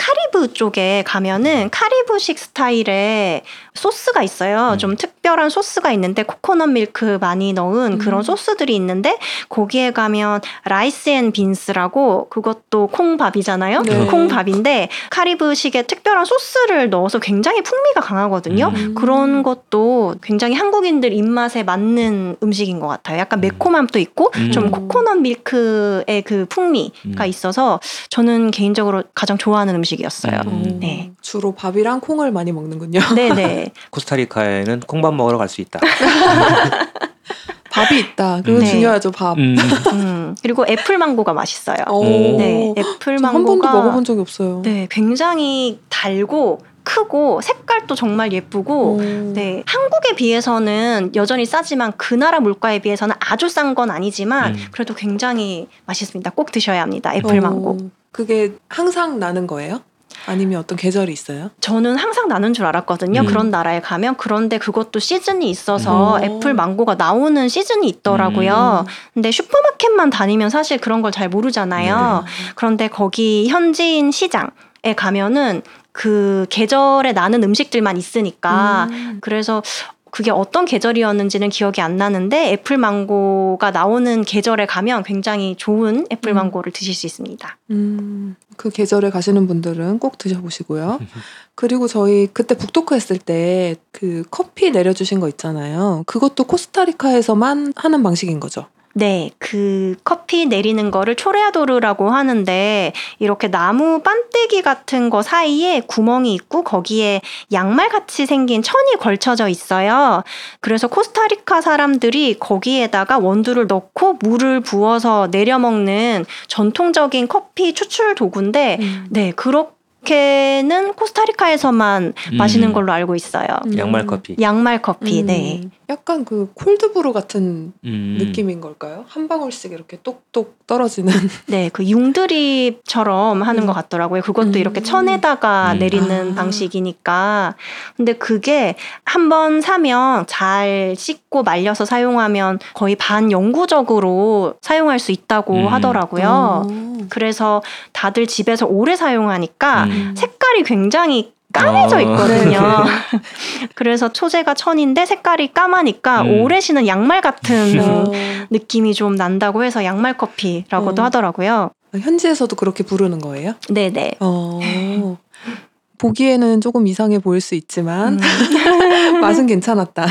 C: 카리브 쪽에 가면은 카리브식 스타일의 소스가 있어요.
A: 음.
C: 좀 특별한 소스가 있는데 코코넛 밀크 많이 넣은
B: 음.
C: 그런 소스들이 있는데 거기에 가면 rice and beans라고 그것도 콩밥이잖아요.
B: 네.
C: 콩밥인데 카리브식의 특별한 소스를 넣어서 굉장히 풍미가 강하거든요.
A: 음.
C: 그런 것도 굉장히 한국인들 입맛에 맞는 음식인 것 같아요. 약간 매콤함도 있고
A: 음.
C: 좀 코코넛 밀크의 그 풍미가
A: 음.
C: 있어서 저는 개인적으로 가장 좋아하는 음식 이었어요.
A: 음.
C: 네.
B: 주로 밥이랑 콩을 많이 먹는군요.
C: 네네.
A: 코스타리카에는 콩밥 먹으러 갈 수 있다.
B: 밥이 있다. 그거
C: 네.
B: 중요하죠. 밥.
A: 음.
C: 음, 그리고 애플 망고가 맛있어요.
B: 오.
C: 네, 애플
B: 저한 번도 먹어본 적이 없어요.
C: 네, 굉장히 달고 크고 색깔도 정말 예쁘고
B: 오.
C: 네, 한국에 비해서는 여전히 싸지만 그 나라 물가에 비해서는 아주 싼 건 아니지만
A: 음.
C: 그래도 굉장히 맛있습니다. 꼭 드셔야 합니다. 애플
B: 오.
C: 망고.
B: 그게 항상 나는 거예요? 아니면 어떤 계절이 있어요?
C: 저는 항상 나는 줄 알았거든요.
A: 음.
C: 그런 나라에 가면 그런데 그것도 시즌이 있어서
B: 음.
C: 애플 망고가 나오는 시즌이 있더라고요. 근데 슈퍼마켓만 다니면 사실 그런 걸 잘 모르잖아요. 그런데 거기 현지인 시장에 가면은 그 계절에 나는 음식들만 있으니까
B: 음.
C: 그래서 그게 어떤 계절이었는지는 기억이 안 나는데 애플 망고가 나오는 계절에 가면 굉장히 좋은 애플
B: 음.
C: 망고를 드실 수 있습니다.
B: 음, 그 계절에 가시는 분들은 꼭 드셔보시고요. 그리고 저희 그때 북토크 했을 때 그 커피 내려주신 거 있잖아요. 그것도 코스타리카에서만 하는 방식인 거죠.
C: 네, 그 커피 내리는 거를 초레아도르라고 하는데 이렇게 나무 반대기 같은 거 사이에 구멍이 있고 거기에 양말 같이 생긴 천이 걸쳐져 있어요. 그래서 코스타리카 사람들이 거기에다가 원두를 넣고 물을 부어서 내려 먹는 전통적인 커피 추출 도구인데
B: 음.
C: 네, 그렇게 마케는 코스타리카에서만
A: 음.
C: 마시는 걸로 알고 있어요.
B: 음.
A: 양말 커피.
C: 양말 커피,
B: 음.
C: 네.
B: 약간 그 콜드브루 같은
A: 음.
B: 느낌인 걸까요? 한 방울씩 이렇게 똑똑 떨어지는.
C: 네, 그 융드립처럼 하는
B: 음.
C: 것 같더라고요. 그것도
B: 음.
C: 이렇게 천에다가
A: 음.
C: 내리는
B: 아.
C: 방식이니까. 근데 그게 한 번 사면 잘 씻고 말려서 사용하면 거의 반영구적으로 사용할 수 있다고
A: 음.
C: 하더라고요.
B: 어.
C: 그래서 다들 집에서 오래 사용하니까
A: 음.
C: 색깔이 굉장히 까매져
A: 어.
C: 있거든요. 그래서 초제가 천인데 색깔이 까마니까
A: 음.
C: 오래 신은 양말 같은
B: 어.
C: 느낌이 좀 난다고 해서 양말 커피라고도
B: 어.
C: 하더라고요.
B: 현지에서도 그렇게 부르는 거예요?
C: 네네.
B: 어. 보기에는 조금 이상해 보일 수 있지만
C: 음.
B: 맛은 괜찮았다.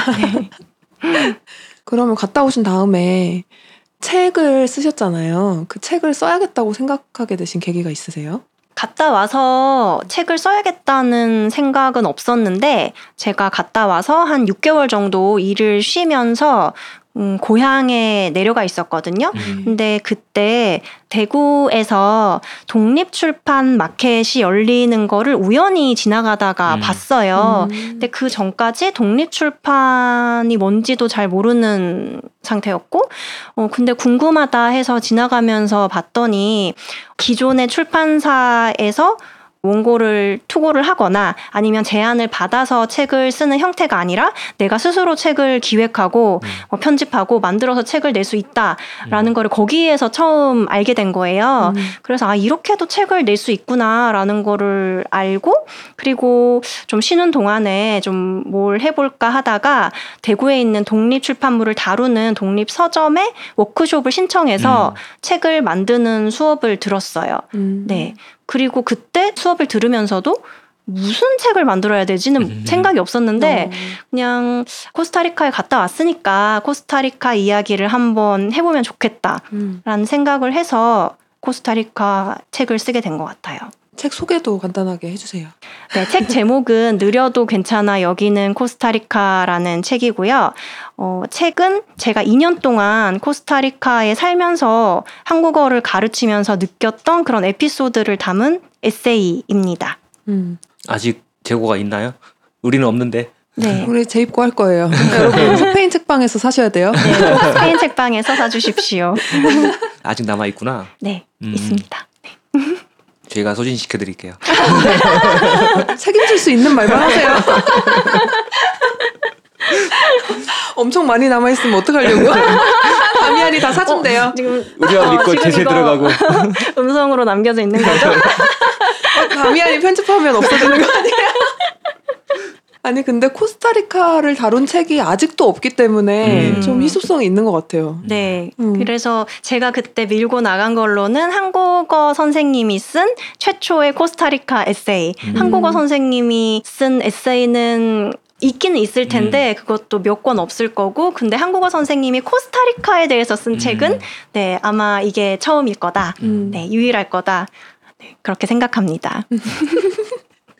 B: 그러면 갔다 오신 다음에 책을 쓰셨잖아요. 그 책을 써야겠다고 생각하게 되신 계기가 있으세요?
C: 갔다 와서 책을 써야겠다는 생각은 없었는데 제가 갔다 와서 한 6개월 정도 일을 쉬면서 음, 고향에 내려가 있었거든요.
A: 음.
C: 근데 그때 대구에서 독립출판 마켓이 열리는 거를 우연히 지나가다가
A: 음.
C: 봤어요.
B: 음.
C: 근데 그 전까지 독립출판이 뭔지도 잘 모르는 상태였고, 어, 근데 궁금하다 해서 지나가면서 봤더니 기존의 출판사에서 원고를 투고를 하거나 아니면 제안을 받아서 책을 쓰는 형태가 아니라 내가 스스로 책을 기획하고
A: 음.
C: 어, 편집하고 만들어서 책을 낼 수 있다라는 거를 거기에서 처음 알게 된 거예요.
B: 음.
C: 그래서 아 이렇게도 책을 낼 수 있구나라는 거를 알고 그리고 좀 쉬는 동안에 좀 뭘 해볼까 하다가 대구에 있는 독립 출판물을 다루는 독립 서점에 워크숍을 신청해서
A: 음.
C: 책을 만드는 수업을 들었어요.
B: 음.
C: 네. 그리고 그때 수업을 들으면서도 무슨 책을 만들어야 되지는
A: 음.
C: 생각이 없었는데
B: 어.
C: 그냥 코스타리카에 갔다 왔으니까 코스타리카 이야기를 한번 해보면 좋겠다라는
B: 음.
C: 생각을 해서 코스타리카 책을 쓰게 된 것 같아요.
B: 책 소개도 간단하게 해주세요.
C: 네, 책 제목은 느려도 괜찮아 여기는 코스타리카라는 책이고요. 어, 책은 제가 2년 동안 코스타리카에 살면서 한국어를 가르치면서 느꼈던 그런 에피소드를 담은 에세이입니다.
B: 음.
A: 아직 재고가 있나요? 우리는 없는데.
C: 네.
B: 우리 재입고 할 거예요. 여러분 스페인 책방에서 사셔야 돼요.
C: 네, 꼭 스페인 책방에서 사주십시오.
A: 아직 남아 있구나.
C: 네,
A: 음.
C: 있습니다.
A: 저희가 소진시켜 드릴게요.
B: 책임질 수 있는 말만 하세요. 엄청 많이 남아 있으면 어떡하려고요? 다미안이 다 사준대요.
C: 지금
A: 우리가
C: 어,
A: 믿고
C: 이거
A: 들어가고.
C: 음성으로 남겨져 있는 거죠?
B: 다미안이 편집하면 없어지는 거 아니에요? 아니 근데 코스타리카를 다룬 책이 아직도 없기 때문에
A: 음.
B: 좀 희소성이 있는 것 같아요.
C: 네.
B: 음.
C: 그래서 제가 그때 밀고 나간 걸로는 한국어 선생님이 쓴 최초의 코스타리카 에세이.
A: 음.
C: 한국어 선생님이 쓴 에세이는 있기는 있을 텐데 그것도 몇 권 없을 거고 근데 한국어 선생님이 코스타리카에 대해서 쓴
A: 음.
C: 책은 네 아마 이게 처음일 거다
B: 음.
C: 네 유일할 거다 네, 그렇게 생각합니다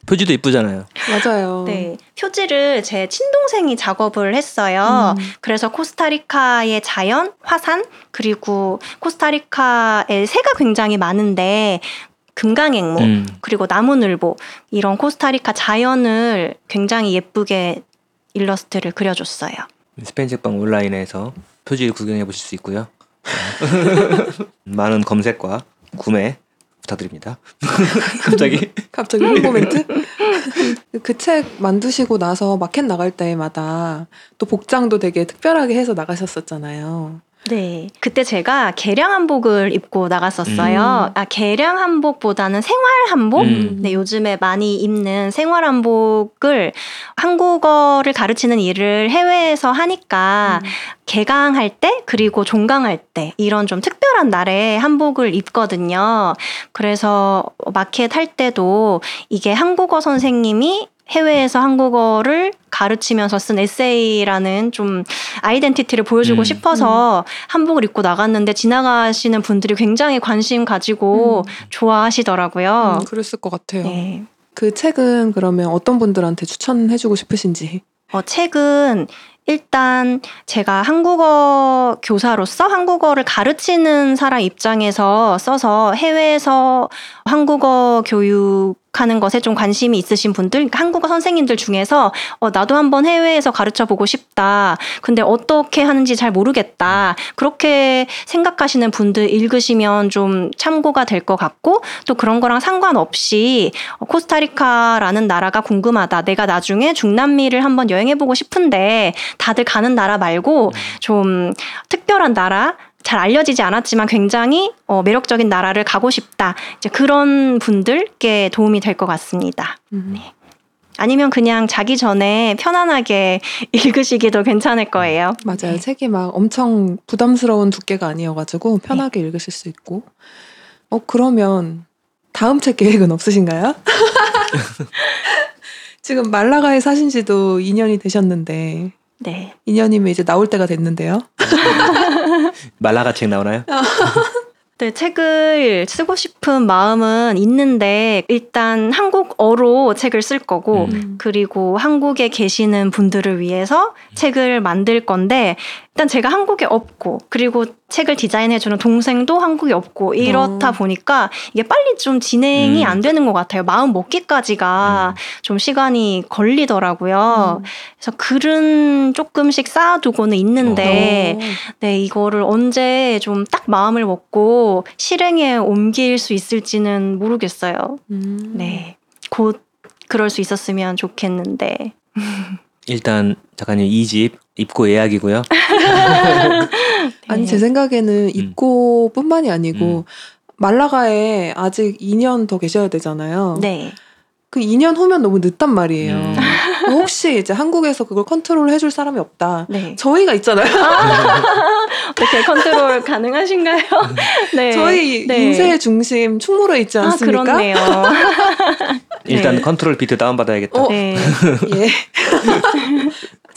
A: 표지도 이쁘잖아요.
B: 맞아요.
C: 네 표지를 제 친동생이 작업을 했어요
B: 음.
C: 그래서 코스타리카의 자연, 화산, 그리고 코스타리카의 새가 굉장히 많은데 금강행모,
A: 음.
C: 그리고 나무늘보 이런 코스타리카 자연을 굉장히 예쁘게 일러스트를 그려줬어요.
A: 스페인 책방 온라인에서 표지를 구경해 보실 수 있고요. 많은 검색과 구매 부탁드립니다. 갑자기
B: 갑자기 홍보 멘트? 그 책 만드시고 나서 마켓 나갈 때마다 또 복장도 되게 특별하게 해서 나가셨었잖아요.
C: 네. 그때 제가 개량 한복을 입고 나갔었어요.
B: 음.
C: 아, 개량 한복보다는 생활 한복?
A: 음.
C: 네, 요즘에 많이 입는 생활 한복을 한국어를 가르치는 일을 해외에서 하니까
B: 음.
C: 개강할 때 그리고 종강할 때 이런 좀 특별한 날에 한복을 입거든요. 그래서 마켓 할 때도 이게 한국어 선생님이 해외에서 한국어를 가르치면서 쓴 에세이라는 좀 아이덴티티를 보여주고
A: 음.
C: 싶어서 한복을 입고 나갔는데 지나가시는 분들이 굉장히 관심 가지고 좋아하시더라고요.
B: 음, 그랬을 것 같아요.
C: 네.
B: 그 책은 그러면 어떤 분들한테 추천해주고 싶으신지.
C: 어, 책은 일단 제가 한국어 교사로서 한국어를 가르치는 사람 입장에서 써서 해외에서 한국어 교육 하는 교육하는 것에 좀 관심이 있으신 분들, 그러니까 한국어 선생님들 중에서 어, 나도 한번 해외에서 가르쳐 보고 싶다. 근데 어떻게 하는지 잘 모르겠다. 그렇게 생각하시는 분들 읽으시면 좀 참고가 될 것 같고 또 그런 거랑 상관없이 어, 코스타리카라는 나라가 궁금하다. 내가 나중에 중남미를 한번 여행해 보고 싶은데 다들 가는 나라 말고 좀 특별한 나라 잘 알려지지 않았지만 굉장히 어, 매력적인 나라를 가고 싶다. 이제 그런 분들께 도움이 될 것 같습니다.
B: 음.
C: 아니면 그냥 자기 전에 편안하게 읽으시기도 괜찮을 거예요.
B: 맞아요.
C: 네.
B: 책이 막 엄청 부담스러운 두께가 아니어가지고 편하게 읽으실 수 있고. 어 그러면 다음 책 계획은 없으신가요? 지금 말라가에 사신 지도 2년이 되셨는데
C: 네.
B: 2년이면 이제 나올 때가 됐는데요.
A: 말라가 책 나오나요?
C: 네, 책을 쓰고 싶은 마음은 있는데 일단 한국어로 책을 쓸 거고
A: 음.
C: 그리고 한국에 계시는 분들을 위해서 책을 만들 건데 일단 제가 한국에 없고 그리고 책을 디자인해주는 동생도 한국에 없고 이렇다
B: 어.
C: 보니까 이게 빨리 좀 진행이
A: 음.
C: 안 되는 것 같아요. 마음 먹기까지가 좀 시간이 걸리더라고요.
B: 음.
C: 그래서 글은 조금씩 쌓아두고는 있는데
B: 어.
C: 네, 이거를 언제 좀 딱 마음을 먹고 실행에 옮길 수 있을지는 모르겠어요.
B: 음.
C: 네. 곧 그럴 수 있었으면 좋겠는데.
A: 일단 작가님 2집 입고 예약이고요.
B: 아니
C: 네.
B: 제 생각에는 입고뿐만이 아니고 말라가에 아직 2년 더 계셔야 되잖아요.
C: 네.
B: 그 2년 후면 너무 늦단 말이에요.
A: 음.
B: 혹시 이제 한국에서 그걸 컨트롤 해줄 사람이 없다.
C: 네.
B: 저희가 있잖아요.
C: 어떻게 컨트롤 가능하신가요? 네.
B: 저희
C: 네.
B: 인생의 중심 충무로에 있지
C: 아,
B: 않습니까?
C: 그렇네요.
A: 일단
C: 네.
A: 컨트롤 비트 다운받아야겠다.
B: 어?
C: 네.
B: 예.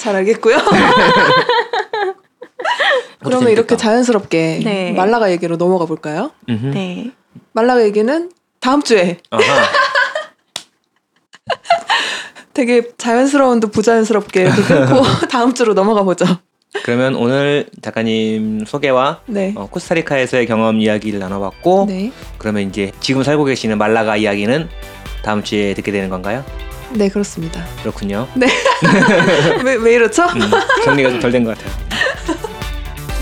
B: 잘 알겠고요. 그러면 이렇게. 자연스럽게
C: 네.
B: 말라가 얘기로 넘어가 볼까요?
A: 음흠.
C: 네.
B: 말라가 얘기는 다음 주에. 되게 자연스러운 듯 부자연스럽게 끊고 다음 주로 넘어가 보죠.
A: 그러면 오늘 작가님 소개와
B: 네.
A: 어, 코스타리카에서의 경험 이야기를 나눠봤고
B: 네.
A: 그러면 이제 지금 살고 계시는 말라가 이야기는 다음 주에 듣게 되는 건가요?
B: 네, 그렇습니다.
A: 그렇군요.
B: 왜, 왜 이렇죠?
A: 음, 정리가 좀 덜 된 것 같아요.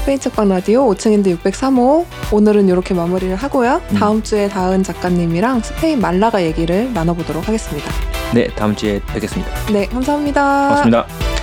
B: 스페인 책방 라디오 5층인데 603호 오늘은 이렇게 마무리를 하고요.
A: 음.
B: 다음 주에 다은 작가님이랑 스페인 말라가 얘기를 나눠보도록 하겠습니다.
A: 네, 다음 주에 뵙겠습니다.
B: 네, 감사합니다.
A: 고맙습니다.